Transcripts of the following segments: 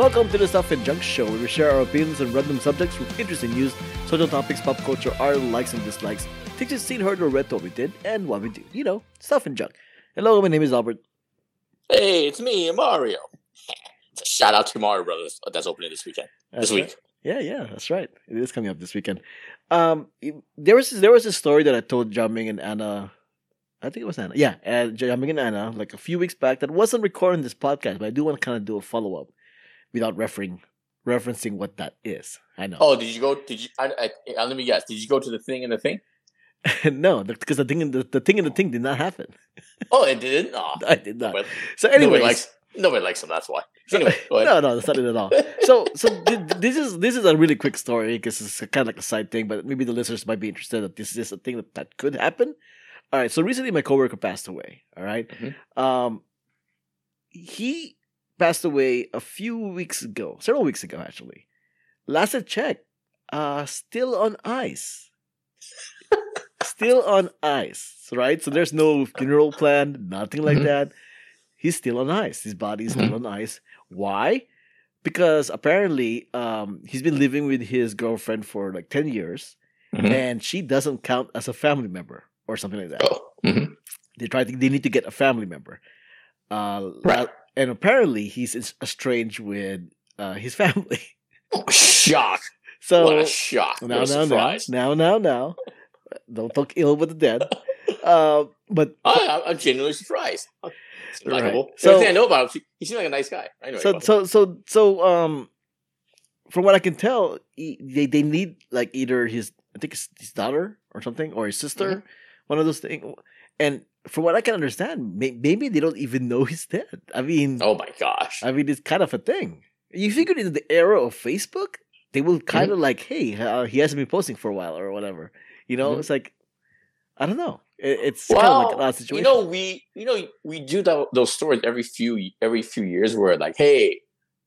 Welcome to the Stuff and Junk Show, where we share our opinions on random subjects from interesting news, social topics, pop culture, our likes and dislikes, things you've seen, heard, or read what we did, and what we do. You know, stuff and junk. Hello, my name is Albert. Hey, it's me, Mario. It's a shout out to Mario Brothers that's opening this weekend. That's this week. Yeah, yeah, that's right. It is coming up this weekend. Um, there was there was a story that I told Jiaming and Anna. I think it was Anna. Yeah, uh, Jiaming and Anna, like a few weeks back, that wasn't recording this podcast, but I do want to kind of do a follow up without referring referencing what that is. I know. Oh, did you go? Did you? I, I, I, let me guess. Did you go to the thing and the thing? no, because the thing and the, the thing and the thing did not happen. Oh, it didn't. Oh, I did not. Nobody, So, anyway, likes nobody likes them. That's why. Anyway, go ahead. no, no, that's not it at all. So, so th- th- this is this is a really quick story because it's kind of like a side thing, but maybe the listeners might be interested that this is a thing that, that could happen. All right, so recently my coworker passed away. All right? Mhm. um, he passed away a few weeks ago, several weeks ago actually. Last I checked, uh, still on ice. still on ice, right? So there's no funeral plan, nothing like Mhm. that. He's still on ice. His body is still on ice. Why? Because apparently, um, he's been living with his girlfriend for like ten years, Mhm. and she doesn't count as a family member or something like that. Oh, mhm. They try to. They need to get a family member. Uh, Right. And apparently, he's estranged with uh, his family. Oh, shock! So what a shock! now, now, now, now, now, now. Don't talk ill with the dead. Uh, but I, I'm genuinely surprised. It's Right. So- So, I know about him, he seems like a nice guy. Anyway, so go so so so um from what i can tell he, they, they need like either his i think it's his daughter or something or his sister Mm-hmm. one of those things and from what i can understand may, maybe they don't even know he's dead i mean oh my gosh! i mean it's kind of a thing you figure in the era of facebook they will Mm-hmm. kind of like hey uh, he hasn't been posting for a while or whatever you know Mhm. it's like i don't know it, it's kind of like an odd situation You know, we you know we do tho- those stories every few every few years where like, hey,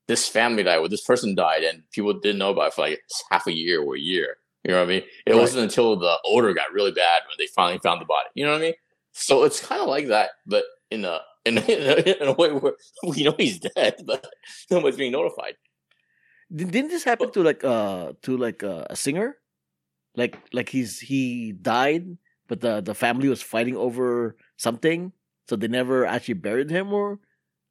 this family died or this person died, and people didn't know about it for like half a year or a year. You know what I mean? It Right. wasn't until the odor got really bad when they finally found the body. You know what I mean? So it's kind of like that, but in a in a, in a, in a way where we know he's dead, but nobody's being notified. Did- Didn't this happen to like uh to like uh, a singer? Like like he's he died, but the the family was fighting over something, so they never actually buried him or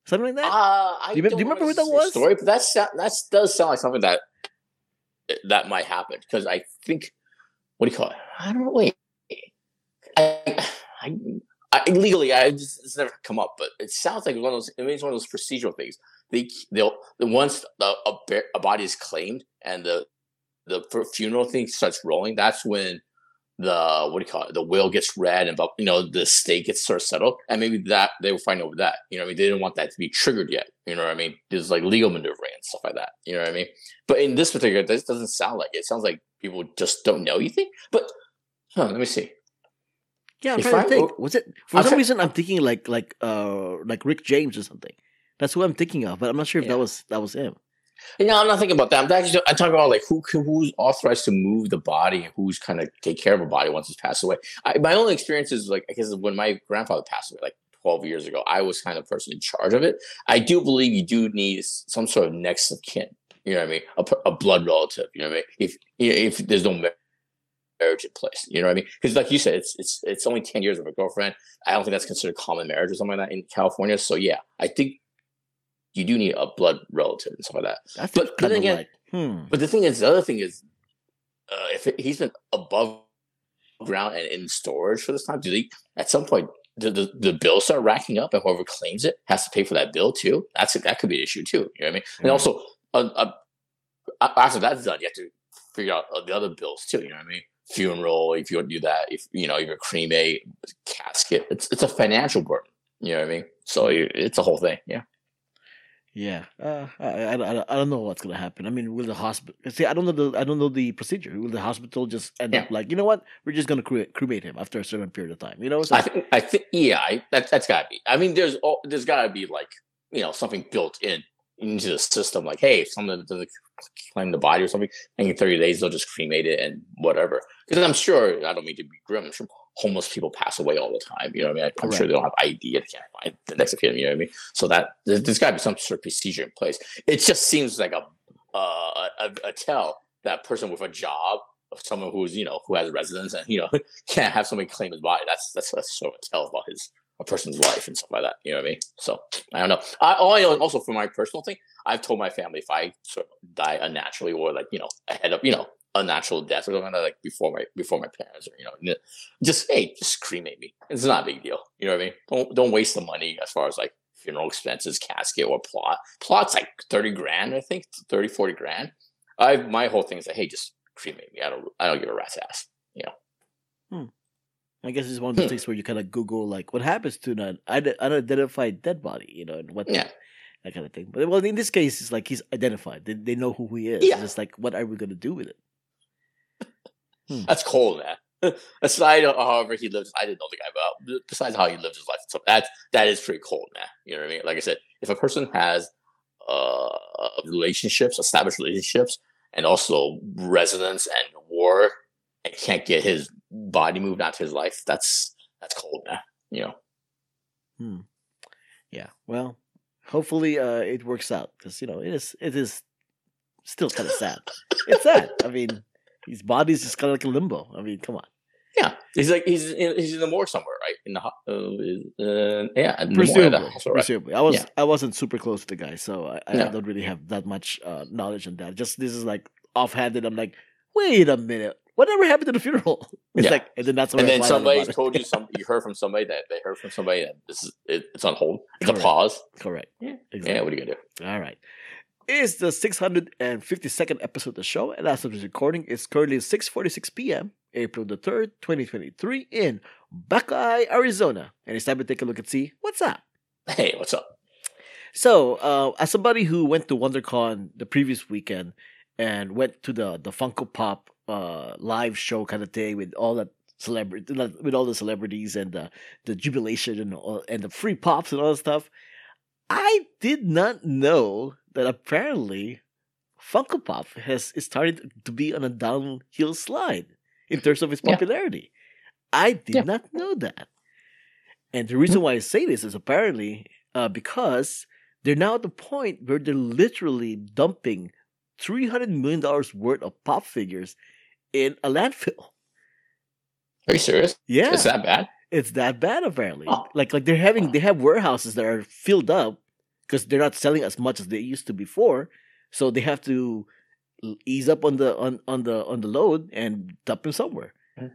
something like that. Uh, I Do you do you remember who that was? Story, but that that does sound like something that that might happen because I think what do you call it? I don't know. Wait, I, I, I legally, I just it's never come up, but it sounds like one of those. It means one of those procedural things. They they'll once the, a, a body is claimed and the the funeral thing starts rolling. That's when the what do you call it? The will gets read and you know the state gets sort of settled, and maybe that they will find over that. You know, I mean, they didn't want that to be triggered yet. You know what I mean? There's like legal maneuvering and stuff like that. You know what I mean? But in this particular, this doesn't sound like it. It sounds like people just don't know. You think? But huh, let me see. Yeah, I'm if trying I- to think. Was it for I'm some try- reason? I'm thinking like like uh like Rick James or something. That's who I'm thinking of, but I'm not sure if that was that was him. No, I'm not thinking about that. I'm actually I'm talking about like who can- who's authorized to move the body and who's kind of take care of a body once it's passed away. I, my only experience is like I guess when my grandfather passed away, like 12 years ago, I was kind of person in charge of it. I do believe you do need some sort of next of kin. You know what I mean? A blood relative. You know what I mean? If if there's no mar- marriage in place, you know what I mean? Because like you said, it's it's it's only 10 years of a girlfriend. I don't think that's considered common marriage or something like that in California. So yeah, I think you do need a blood relative and stuff like that. That's But then again- like hmm. But the thing is, the other thing is, uh, if it, he's been above ground and in storage for this time, do they at some point the, the the bills start racking up, and whoever claims it has to pay for that bill too? That's that could be an issue too. You know what I mean? And Right. also, uh, uh, after that's done, you have to figure out uh, the other bills too. You know what I mean? Funeral, if you want to do that, if you know, you're cremate, casket, it's it's a financial burden. You know what I mean? So it's a whole thing. Yeah. Yeah, uh, I, I, I, don't know what's gonna happen. I mean, will the hospital see? I don't know the I don't know the procedure. Will the hospital just end Yeah. up like you know what? We're just gonna cremate, cremate him after a certain period of time. You know, it's I think, I think, yeah, I, that, that's got to be. I mean, there's al- there's got to be like you know something built in into the system. Like, hey, if someone doesn't claim the body or something, and in 30 days they'll just cremate it and whatever. Because I'm sure I don't mean to be grim. I'm sure homeless people pass away all the time. You know what I mean? I'm Correct. sure they don't have ID. They can't find the next of him. You know what I mean? So that there- there's got to be some sort of procedure in place. It just seems like a uh, a, a tell that person with a job of someone who's you know who has residence and you know can't have somebody claim his body. That's that's, that's sort of a tell about his a person's life and stuff like that. You know what I mean? So I don't know. I, all I know also for my personal thing, I've told my family if I sort of die unnaturally or like you know ahead of you know unnatural death or something like before my before my parents or you know just hey just cremate me. It's not a big deal. You know what I mean? Don't don't waste the money as far as like funeral expenses, casket or plot. Plot's like 30 grand, I think, 30, 40 grand. I my whole thing is like, hey, just cremate me. I don't I don't give a rat's ass. I guess it's one of those Hmm. things where you kind of Google like what happens to an unidentified dead body, you know, and what Yeah. that kind of thing. But well, in this case, it's like he's identified. They, they know who he is. Yeah. It's like, what are we gonna do with it? That's cold, man. Aside of however he lives, I didn't know the guy, but besides how he lives his life, so that that is pretty cold, man. You know what I mean? Like I said, if a person has uh relationships, established relationships, and also residence and work, and can't get his body moved out to his life, that's that's cold, man. You know? Hmm. Yeah. Well, hopefully, uh, it works out because you know it is it is still kind of sad. it's sad. I mean, his body's just kind of like a limbo. I mean, come on. Yeah, he's like he's in, he's in the morgue somewhere, right? In the uh, uh, yeah, in the Presumably, hospital, right? presumably. I was Yeah. I wasn't super close to the guy, so I, I No. don't really have that much uh, knowledge on that. Just this is like offhanded. I'm like, wait a minute, whatever happened to the funeral? It's Yeah. like, and then that's and then somebody told you some you heard from somebody that they heard from somebody that this is it, it's on hold it's Correct. a pause Correct. Yeah. Exactly. yeah what are you gonna do All right. It's the 652nd episode of the show, and as of this recording, it's currently 6.46 p.m., April the 3rd, 2023, in Buckeye, Arizona. And it's time to take a look and see what's up. hey what's up So, uh, as somebody who went to WonderCon the previous weekend and went to the, the Funko Pop uh, live show kind of thing with all that celebrity, with all the celebrities and the, the jubilation and, all, and the free pops and all that stuff, I did not know that apparently Funko Pop has started to be on a downhill slide in terms of its Yeah. popularity. I did Yeah. Not know that. And the reason why I say this is apparently uh, because they're now at the point where they're literally dumping $300 million worth of pop figures in a landfill. are you serious Yeah. it's that bad It's that bad apparently. Oh. Like like they're having they have warehouses that are filled up because they're not selling as much as they used to before. So they have to ease up on the on, on the on the load and dump them somewhere. Mm.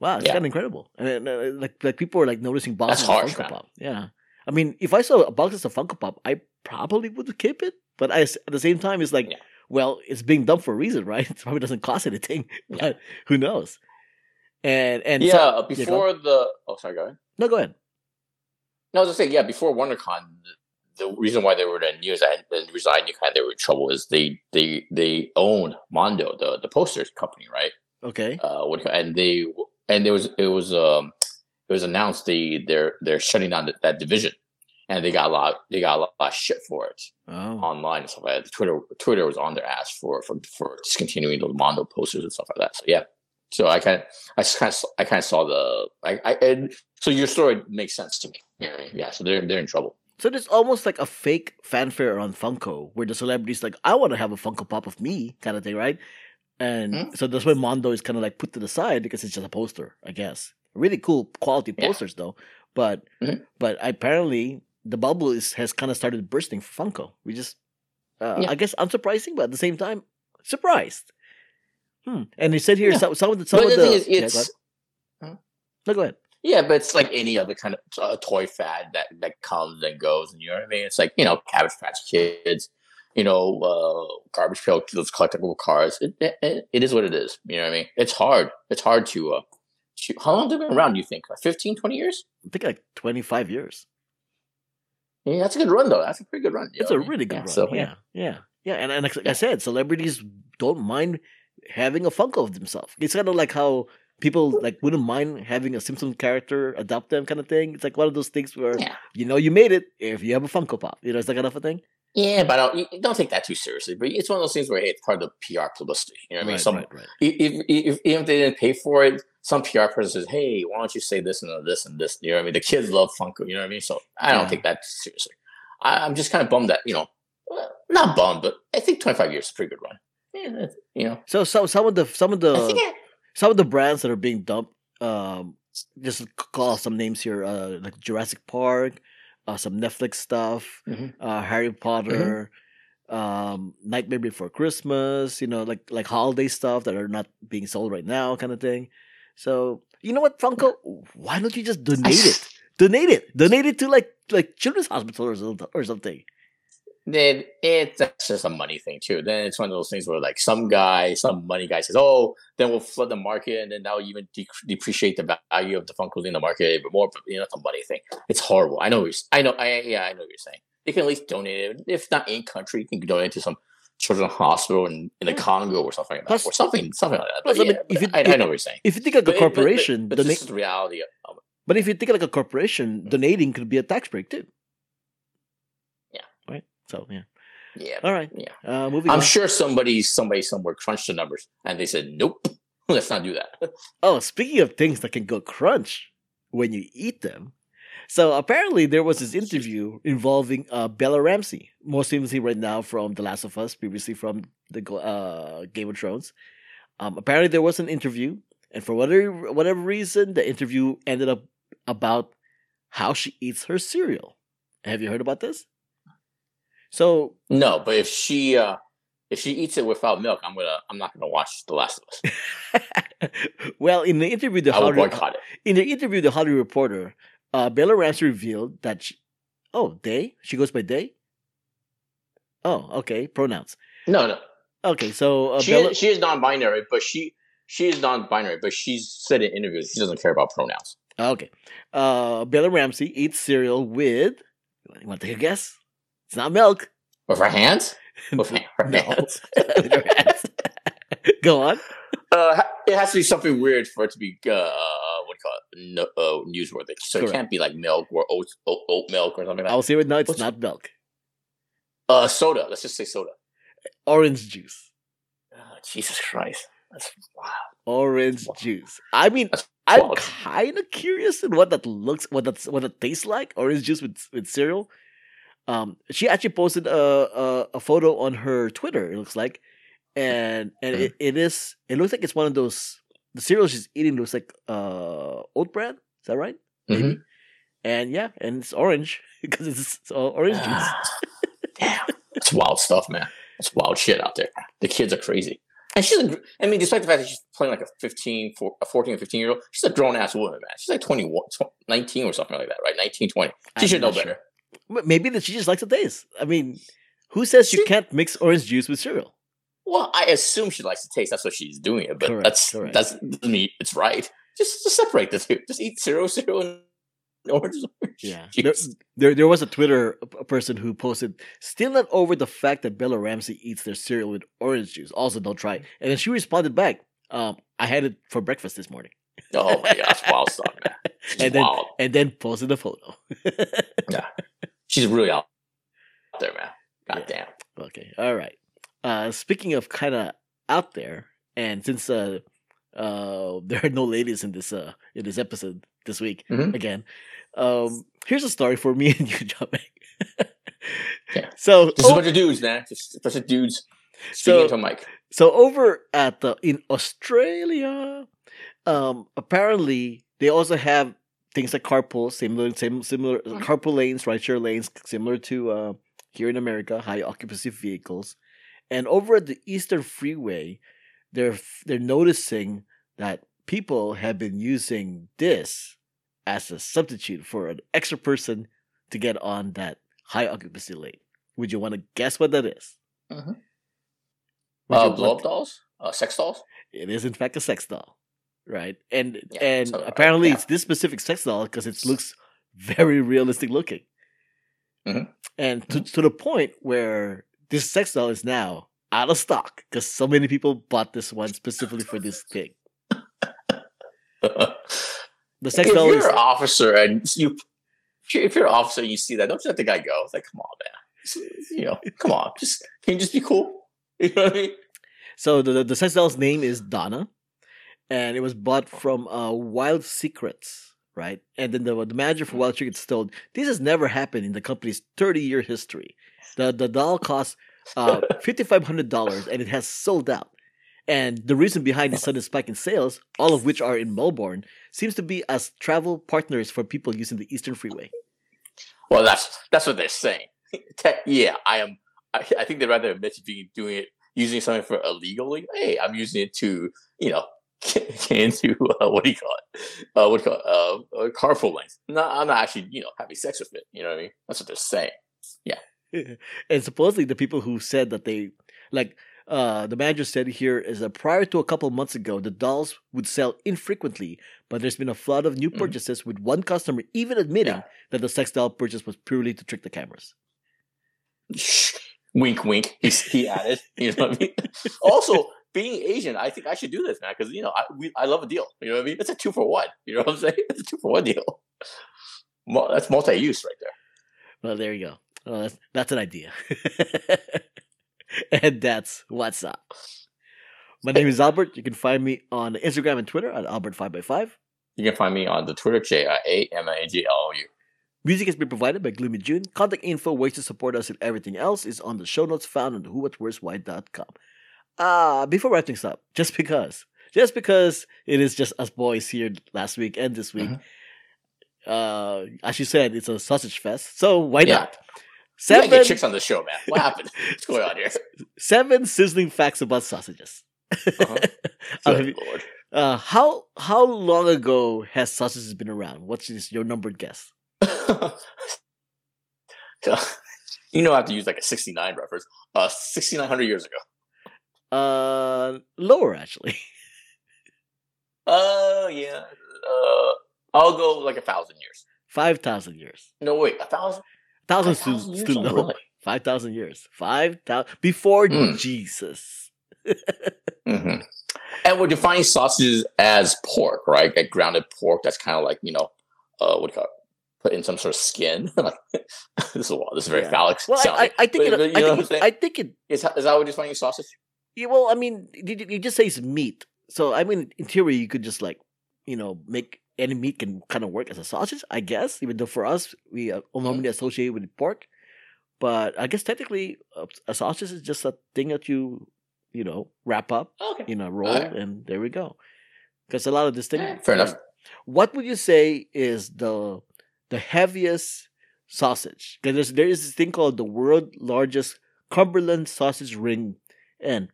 Wow, it's Yeah. kind of incredible. I mean, uh, like like people are like noticing boxes That's harsh, of Funko man. Pop. Yeah, I mean, if I saw a box of Funko Pop, I probably would keep it. But I, at the same time, it's like, Yeah. Well, it's being done for a reason, right? It probably doesn't cost anything, Yeah. but who knows? And and yeah so- before the oh sorry go ahead no, go ahead. no I was just saying yeah before WonderCon the, the reason why they were in news and the reason I knew kind of they were in trouble is they they they own Mondo the the posters company right Okay. uh, what, and they and there was it was um it was announced they they're they're shutting down that, that division, and they got a lot they got a lot, of shit for it Oh, online and stuff like that. Twitter Twitter was on their ass for for for discontinuing those Mondo posters and stuff like that. So yeah, so I kind of I kind of I kind of saw the I I and so your story makes sense to me. Yeah, yeah. So they're they're in trouble. so there's almost like a fake fanfare around Funko where the celebrities like, I want to have a Funko Pop of me kind of thing, right? And Hmm. so that's why Mondo is kind of like put to the side because it's just a poster, I guess. Really cool quality Yeah. posters though, but Mhm. but apparently the bubble is has kind of started bursting for Funko. We just, uh, Yeah. I guess, unsurprising, but at the same time, surprised. Hmm. And they said here Yeah. some some of the some but of the the thing is, Yeah, go it's ahead. no go ahead. Yeah, but it's like any other kind of uh, toy fad that that comes and goes, and you know what I mean. It's like you know, Cabbage Patch Kids, you know, uh, Garbage Pail, those collectible cars. It, it, it is what it is. You know what I mean? It's hard. It's hard to. Uh, to how long have they been around? Do you think like 15, 20 years? I think like twenty five years. Yeah, that's a good run though. That's a pretty good run. It's a what I mean? really good Yeah, run. so, yeah, yeah, yeah. And, and like I said, celebrities don't mind having a Funko of themselves. It's kind of like how people like wouldn't mind having a Simpson character adopt them kind of thing. It's like one of those things where Yeah. you know you made it if you have a Funko Pop. You know, it's that kind of a thing. Yeah, but I don't don't take that too seriously. But it's one of those things where hey, it's part of the PR publicity. You know what I mean? Some right, right. if, if, if even if they didn't pay for it, some PR person says, "Hey, why don't you say this and this and this?" You know what I mean? The kids love Funko. You know what I mean? So I don't Yeah. take that seriously. I, I'm just kind of bummed that you know, not bummed, but I think 25 years is a pretty good run. Yeah, you know, So some some of the some of the I- some of the brands that are being dumped. Um, just call some names here, uh, like Jurassic Park, uh, some Netflix stuff, Mhm. uh, Harry Potter, um, Nightmare Before Christmas. You know, like like holiday stuff that are not being sold right now, kind of thing. So you know what, Funko? Why don't you just donate it? Donate it. Donate it to like like children's hospital or something. Or something. Then it that's just a money thing too. Then it's one of those things where like some guy, some money guy says, "Oh, then we'll flood the market, and then that'll even de- depreciate the value of the Funkos in the market even more." But you know, it's a money thing. It's horrible. I know. What you're, I know. I yeah, I know what you're saying. You can at least donate it. If not in country, you can donate to some children's hospital in, in the Congo or something like that, Plus- or something something like that. plus, But I mean, if you- I, I know what you're saying. If you think like But a it- but- corporation, but, but, donate. this is the reality of of it. But if you think like a corporation, mm. donating could be a tax break too. Yeah. Right. So yeah. Yeah, All right. Yeah. Uh, moving I'm on. sure somebody somebody somewhere crunched the numbers and they said, "Nope, let's not do that." Oh, speaking of things that can go crunch when you eat them. So apparently there was this interview involving uh, Bella Ramsey, most famously right now from The Last of Us, previously from the uh, Game of Thrones. Um, apparently there was an interview, and for whatever whatever reason, the interview ended up about how she eats her cereal. Have you heard about this? So No, but if she uh if she eats it without milk, I'm gonna I'm not gonna watch The Last of Us. well, in the interview, the I Hollywood, boycott it. in the interview, the Hollywood Reporter, uh, Bella Ramsey revealed that she, oh, they she goes by they. Oh, okay, pronouns. No, no, Okay, so uh, she Bella, is, she is non-binary, but she she is non-binary, but she's said in interviews she doesn't care about pronouns. okay, uh, Bella Ramsey eats cereal with. You want to take a guess? It's not milk. With her hands, with No. hands. With her hands. Go on. Uh, it has to be something weird for it to be uh, what do you call it? No, uh, newsworthy. So Correct. it can't be like milk or oat, oat, oat milk or something like that. I'll that. say right now, it's What's- not milk. Uh, soda. Let's just say soda. Orange juice. Oh, Jesus Christ, that's wow. Orange juice. I mean, That's I'm kind of curious in what that looks, what that's, what it tastes like. Orange juice with with cereal. Um, she actually posted a, a a photo on her Twitter. It looks like, and and Mm-hmm. it, it is. It looks like it's one of those. The cereal she's eating looks like uh oat bran. Is that right? Maybe. Mhm. And yeah, and it's orange because it's, it's all orange juice. Damn, it's wild stuff, man. It's wild shit out there. The kids are crazy. And she's, a, I mean, despite the fact that she's playing like a 15, four- a 14 or 15 year old, she's a grown ass woman, man. She's like 21, 19 or something like that, right? 19, 20. She I'm should know sure. better. Maybe that she just likes the taste. I mean, who says you can't mix orange juice with cereal? Well, I assume she likes the taste. That's what she's doing it. But Correct, that's, correct. that's, doesn't mean it's right. Just, just separate the two. Just eat cereal, cereal, and orange. orange. Yeah. There, there, there was a Twitter person who posted, still not over the fact that Bella Ramsey eats their cereal with orange juice. Also, don't try it. And then she responded back, um, I had it for breakfast this morning. Oh my gosh, wild stuff, man. She's And then- wild. And then posted a photo. She's really out there, man. God damn. okay. All right. Uh, speaking of kind of out there, and since uh, uh, there are no ladies in this uh, in this episode this week Mhm. again, um, here's a story for me and you, John. Yeah. So, Just a oh, bunch of dudes, man. Just a bunch of dudes So- speaking into a mic. So over at the in Australia, um, apparently they also have things like carpool, similar, same, similar Mhm. carpool lanes, rideshare lanes, similar to uh, here in America, high occupancy vehicles. And over at the Eastern Freeway, they're they're noticing that people have been using this as a substitute for an extra person to get on that high occupancy lane. Would you want to guess what that is? Mhm. Would Uh, you blow want- up dolls? Uh, sex dolls? it is in fact a sex doll, right? And Yeah, and so, uh, apparently yeah. it's this specific sex doll because it looks very realistic looking, Mhm. and to to the point where this sex doll is now out of stock because so many people bought this one specifically for this thing. The sex if doll you're is an officer and you, if you're- an officer and you see that, don't you let the guy go? It's like, come on, man. You know, come on. Just can you just be cool? You know what I mean? so the the sex doll's name is Donna, and it was bought from uh, Wild Secrets, right? And then the, the manager for Wild Secrets told, "This has never happened in the company's 30 year history. The the doll costs uh, fifty five hundred dollars, and it has sold out." And the reason behind the sudden spike in sales, all of which are in Melbourne, seems to be as travel partners for people using the Eastern Freeway. Well, that's that's what they're saying. Yeah, I am. I, I think they'd rather admit to doing it using something for illegally. Hey, I'm using it to you know into uh, what do you call it? Uh, what do you call it? Uh, uh, carpool length. No, I'm not actually you know having sex with it. You know what I mean? That's what they're saying. Yeah. and supposedly the people who said that they like uh, the manager said here is that prior to a couple months ago, the dolls would sell infrequently, but there's been a flood of new Mhm. purchases, with one customer even admitting Yeah. that the sex doll purchase was purely to trick the cameras. wink, wink. He he added. You know what I mean? also, being Asian, I think I should do this, man, because you know I we, I love a deal. You know what I mean? It's a two for one. You know what I'm saying? It's a two for one deal. That's multi-use right there. Well, there you go. Well, that's, that's an idea. and that's what's up. My name is Albert. You can find me on Instagram and Twitter at Albert5x5. You can find me on the Twitter J I A M I A G L O U. Music has been provided by Gloomy June. Contact info, ways to support us, and everything else is on the show notes found on whowhatwhereswhy.com. Ah, before wrapping things up, just because, just because it is just us boys here last week and this week, Mhm. uh, as you said, it's a sausage fest. So why Yeah. not? Seven, get chicks on the show, man. What happened? What's going on here? seven sizzling facts about sausages. Uh-huh. Uh, Lord. uh, how how long ago has sausages been around? What's your numbered guess? you know, I have to use like a 69 reference. Uh, 6,900 years ago. Uh, lower actually. Oh, yeah. Uh, I'll go like a thousand years. Five thousand years. No, wait, a thousand? Thousand A still, thousand years? still low. Five thousand years. Five thousand before Mm. Jesus. hmm And we're defining sausages as pork, right? Like grounded pork that's kind of like, you know, uh, what do you call it? Put in some sort of skin. like, this is a, lot. this is very Yeah. phallic. Well, I, sounding. I, I think But- it. but I think? I think it. Is, that- is that what you're defining sausage? Yeah, well, I mean, you, just say it's meat. So I mean, in theory, you could just like, you know, make any meat can kind of work as a sausage, I guess. Even though for us, we uh, Mm-hmm. normally associate with pork, but I guess technically, a, a sausage is just a thing that you, you know, wrap up Okay. in a roll, Alright. and there we go. Because a lot of this thing. Yeah, fair enough. What would you say is the the heaviest sausage? Because there is this thing called the world largest Cumberland sausage ring, and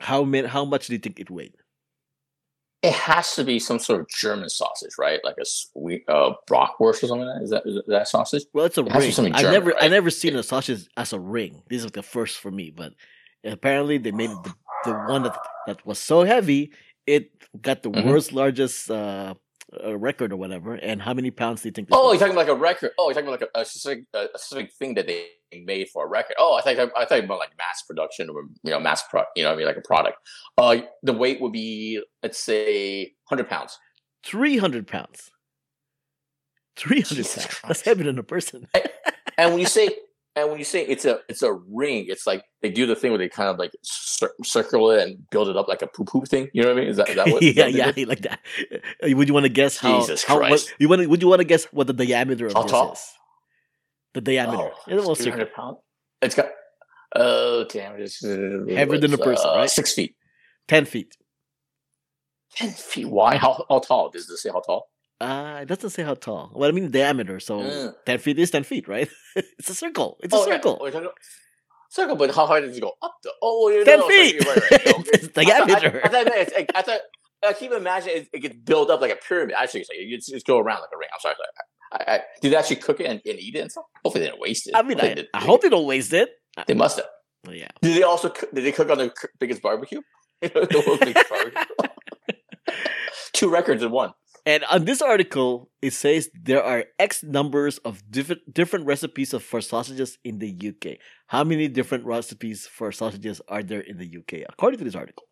how many, how much do you think it weighed? It has to be some sort of German sausage, right? Like a sweet uh, bratwurst or something like that. Is that, is that sausage? Well, it's a It has to be ring. I never I never seen a sausage as a ring. This is the first for me, but apparently they made the, the one that that was so heavy it got the Mhm. world's largest uh, uh, record or whatever. And how many pounds do you think? Oh, was? you're talking about like a record. Oh, you're talking about like a, a specific a specific thing that they made for a record. Oh, I think I thought about like mass production or you know mass pro. You know, what I mean like a product. Uh, the weight would be let's say hundred pounds. three hundred pounds. Three hundred pounds. That's Christ. heavier than a person. And when you say and when you say it's a it's a ring, it's like they do the thing where they kind of like cir- circle it and build it up like a poo poo thing. You know what I mean? Is that is that what? yeah, that yeah, like that. Would you want to guess how? Jesus how what, Christ. you want? Would you want to guess what the diameter of How this tall? is? The diameter. Oh, It's almost circle. 300 pounds. It's got. Oh damn! It's Heavier than a person, uh, right? Six feet. ten feet. Ten feet Why? How how tall? Does this say how tall? Uh, it doesn't say how tall. Well, I mean diameter. So Mm. ten feet is ten feet, right? it's a circle. It's a Oh, yeah. circle. Oh, about- Circle, but how high does it go? Up the oh, yeah, no, 10 no, feet. you're right, right, no, It's diameter. I, I thought, it's, like, I thought I keep imagining it, it gets built up like a pyramid. Actually, it's like, you just, just go around like a ring. I'm sorry. sorry. I, I, did they actually cook it and, and eat it and stuff? Hopefully, they didn't waste it. I mean, I, I hope they don't waste it. they must have. Yeah. Did they also cook, did they cook on the biggest barbecue? the world's biggest barbecue. Two records in one. And on this article, it says there are X numbers of different different recipes of for sausages in the UK. How many different recipes for sausages are there in the UK? According to this article,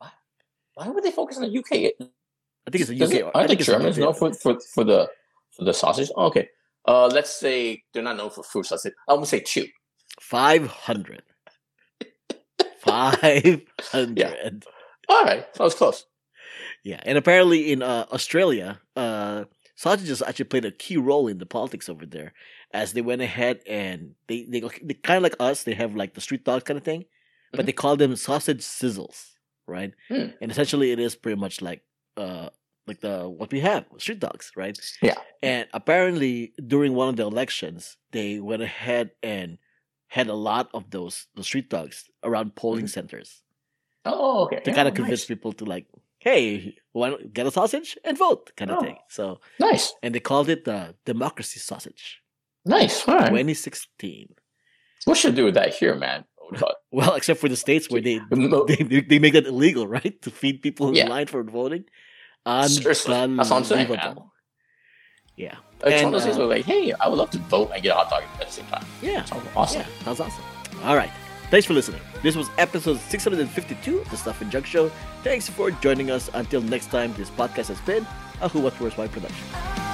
Why would they focus on the UK? I think it's a Does UK. it- I think Germans UK known for, for, for the for the sausage? Oh, okay. Uh, let's say they're not known for fruit sausage. I'm gonna say two. Five hundred. Five hundred. All right, that was close. Yeah, and apparently in uh, Australia, uh, sausages actually played a key role in the politics over there, as they went ahead and they they, they kind of like us. They have like the street dogs kind of thing, but Mhm. they call them sausage sizzles, right? Hmm. And essentially, it is pretty much like uh like the what we have street dogs, right? Yeah. And apparently, during one of the elections, they went ahead and had a lot of those the street dogs around polling Mhm. centers Oh, okay. to Yeah, kind of convince nice. people to like, hey, why don't get a sausage and vote, kind of Oh. thing. So, Nice, and they called it the democracy sausage, nice. All right. 2016. What should do with that here, man? What do you call it? Well, except for the states where they they, they they make that illegal, right, to feed people in Yeah. line for voting. Seriously, that's what I'm saying, man. Yeah, Like, And, some of those uh, were like, hey, I would love to vote and get a hot dog at the same time. yeah, Sounds awesome. yeah. That's awesome. All right. Thanks for listening. This was episode 652 of the Stuff and Junk Show. Thanks for joining us. Until next time, this podcast has been a Who What Where's Why production.